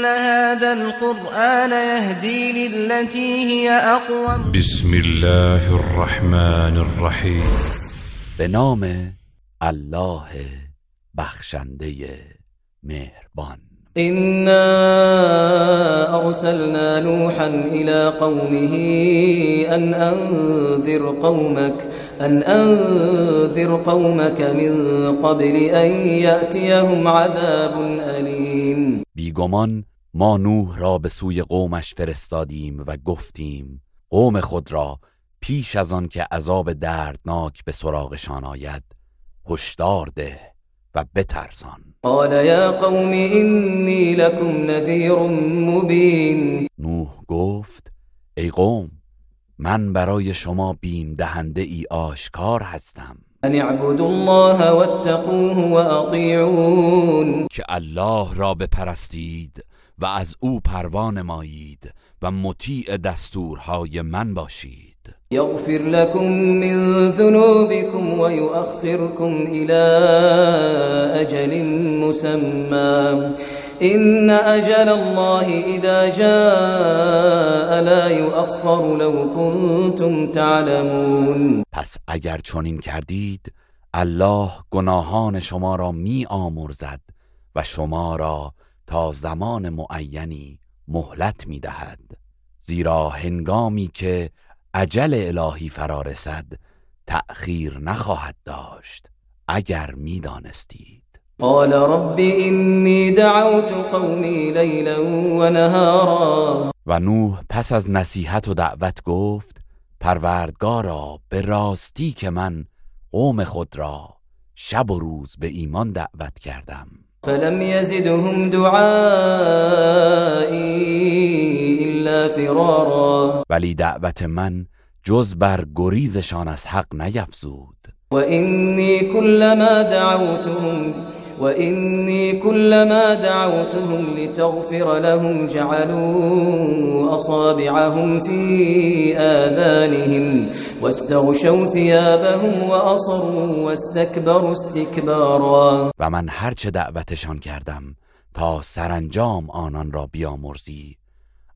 إن هذا القرآن يهدي للتي هي أقوم. بسم الله الرحمن الرحیم به نام الله بخشنده مهربان. إنا أرسلنا نوحا إلى قومه أن أنذر قومك أن أنذر قومك من قبل أن يأتيهم عذاب أليم. بیگمان ما نوح را به سوی قومش فرستادیم و گفتیم قوم خود را پیش از آن که عذاب دردناک به سراغشان آید هشدار ده و بترسان. قال يا قوم إني لكم نذير مبين. نوح گفت ای قوم من برای شما بیم دهنده ای آشکار هستم. أن اعبدوا الله واتقوه وأطيعون. که الله را بپرستید و از او پروان مایید و مطیع دستورهای من باشید. يغفر لكم من ذنوبكم ويؤخركم إلى أجل مسمى إن أجل الله إذا جاء لا يؤخر لو كنتم تعلمون. پس اگر چنین کردید الله گناهان شما را می آمرزد و شما را تا زمان معینی مهلت می دهد زیرا هنگامی که عجل الهی فرا رسد تأخیر نخواهد داشت اگر می دانستید قال رب إني دعوت قومي ليلا ونهارا. و نوح پس از نصیحت و دعوت گفت پروردگارا به راستی که من قوم خود را شب و روز به ایمان دعوت کردم. فلم يزدهم دعائي إلا فرارا. ولی دعوت من جز بر گریزشان از حق نیفزود. وإني كلما دعوتهم وإني كلما دعوتهم لتغفر لهم جعلوا أصابعهم في آذانهم واستغشوا ثيابهم وأصروا واستكبروا استكبارا. و من هرچه دعوتشان کردم تا سرانجام آنان را بیامرزی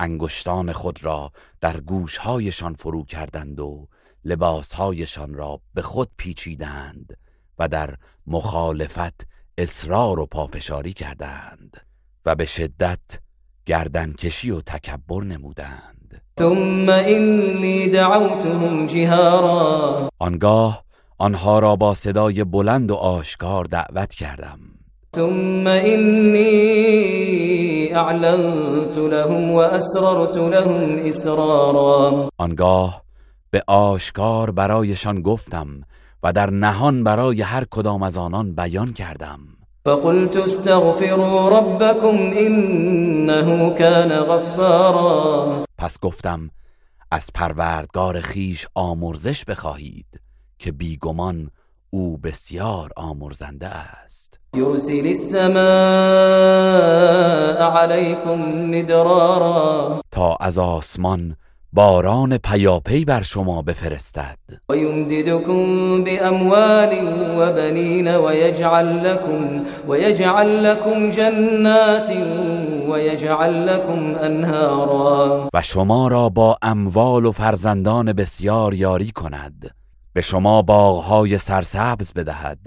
انگشتان خود را در گوشهایشان فرو کردند و لباسهایشان را به خود پیچیدند و در مخالفت اصرار و پافشاری کردند و به شدت گردنکشی و تکبر نمودند. ثم إني دعوتهم جهارا. آنگاه آنها را با صدای بلند و آشکار دعوت کردم. ثم إني أعلنت لهم وأسررت لهم إسرارا. آنگاه به آشکار برایشان گفتم و در نهان برای هر کدام از آنان بیان کردم. فقلت استغفروا ربكم إنه كان غفارا. پس گفتم از پروردگار خیش آمرزش بخواهید که بیگمان او بسیار آمرزنده است. يرسل السماء عليكم مدرارا. تا از آسمان باران پیاپی بر شما بفرستد. ويمددكم بأموال وبنين ويجعل لكم ويجعل لكم جنات ويجعل لكم أنهارا. و شما را با اموال و فرزندان بسیار یاری کند. به شما باغهای سرسبز بدهد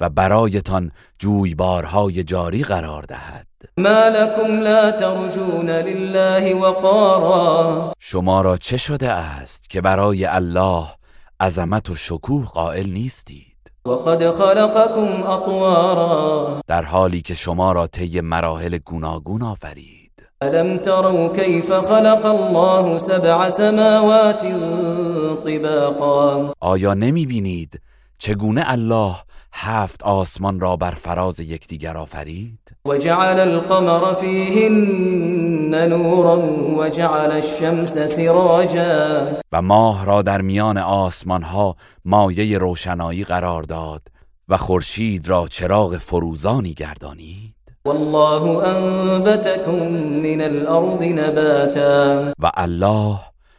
و برایتان جویبارهای جاری قرار دهد. ما لكم لا ترجون لله وقارا. شما را چه شده است که برای الله عظمت و شکوه قائل نیستید؟ وقد خلقكم أطوارا در حالی که شما را طی مراحل گوناگون آفرید. ألم تروا كيف خلق الله سبع سماوات طباقا؟ آیا نمی بینید چگونه الله هفت آسمان را بر فراز یکدیگر آفرید؟ وجعل القمر فيهن نورا وجعل الشمس سراجا. و ماه را در میان آسمان ها مایه روشنایی قرار داد و خورشید را چراغ فروزانی گردانید. والله انبتكم من الارض نباتا. و الله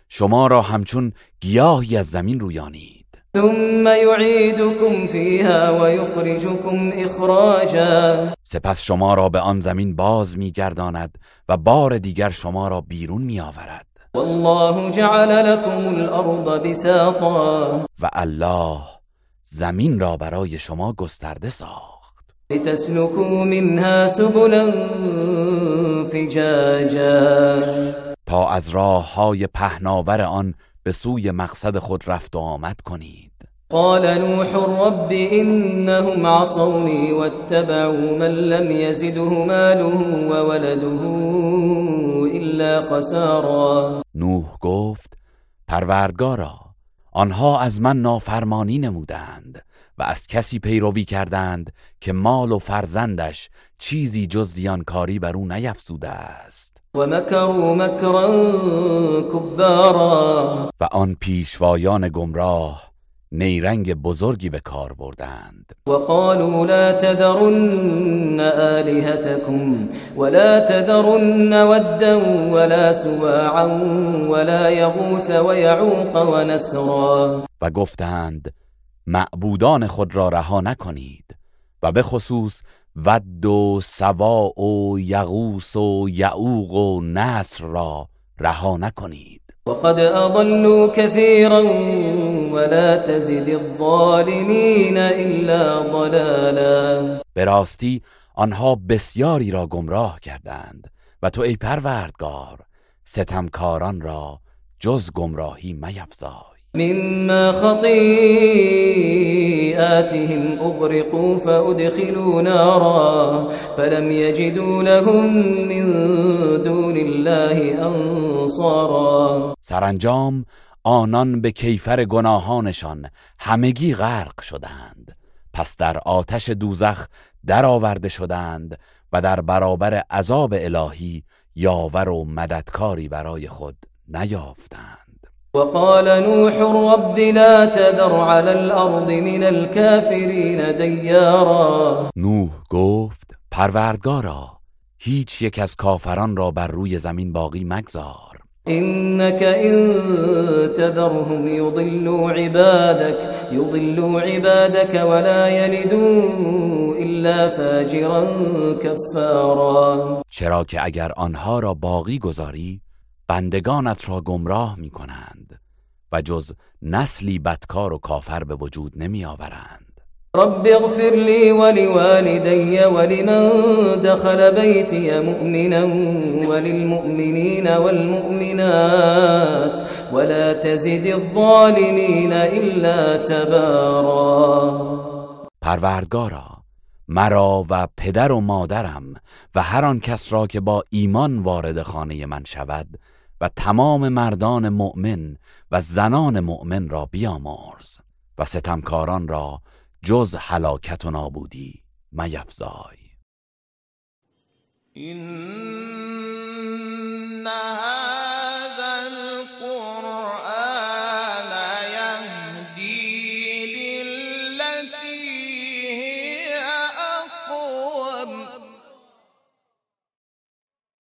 شما را همچون گیاهی از زمین رویانید. ثم يعيدكم فيها ويخرجكم اخراجا سپس شما را به آن زمین باز میگرداند و بار دیگر شما را بیرون میآورد. والله جعل لكم الارض بساطا. و الله زمین را برای شما گسترده ساخت. لتسلكوا منها سبلا فجاجا. تا از راه های پهناور آن به سوی مقصد خود رفت و آمد کنید. قال نوح رب إنهم عصوني واتبعوا من لم يزده ماله وولده إلا خسارا. نوح گفت پروردگارا آنها از من نافرمانی نمودند. و از کسی پیروی کردند که مال و فرزندش چیزی جز زیانکاری بر او نیفزوده است. ومكروا مكرا كبارا و آن پیشوایان گمراه نیرنگ بزرگی به کار بردند. وقالوا لا تذرن آلهتكم ولا تذرن ودا ولا سواعا ولا يغوث ويعوق ونسرا و گفتند معبودان خود را رها نکنید و به خصوص ود و سواع و یغوس و یعوق و نصر را رها نکنید. وقد أضلوا كثيرا ولا تزد الظالمين إلا ضلالا. به راستی آنها بسیاری را گمراه کردند و تو ای پروردگار ستمکاران را جز گمراهی میفزای. مما خطيئاتهم أغرقوا فأدخلوا نارا فلم يجدوا لهم من دون الله أنصارا. سرانجام آنان به کیفر گناهانشان همگی غرق شدند. پس در آتش دوزخ درآورده شدند و در برابر عذاب الهی یاور و مددکاری برای خود نیافتند. وقال نوح رب لا تذر على الأرض من الكافرين ديارا. نوح گفت پروردگارا هیچ یک از کافران را بر روی زمین باقی مگذار. إنك إن تذرهم يضلوا عبادك يضلوا عبادك ولا يلدوا إلا فاجرا كفارا. چرا که اگر آنها را باقی گذاری بندگانت را گمراه می کنند و جز نسلی بدکار و کافر به وجود نمی آورند. رب اغفر لي ولوالدي ولمن دخل بيتي مؤمنا وللمؤمنين والمؤمنات ولا تزد الظالمين إلا تبارا. پروردگارا مرا و پدر و مادرم و هر آن کس را که با ایمان وارد خانه من شود و تمام مردان مؤمن و زنان مؤمن را بیامرز و ستمکاران را جز هلاکت و نابودی میفزای. إن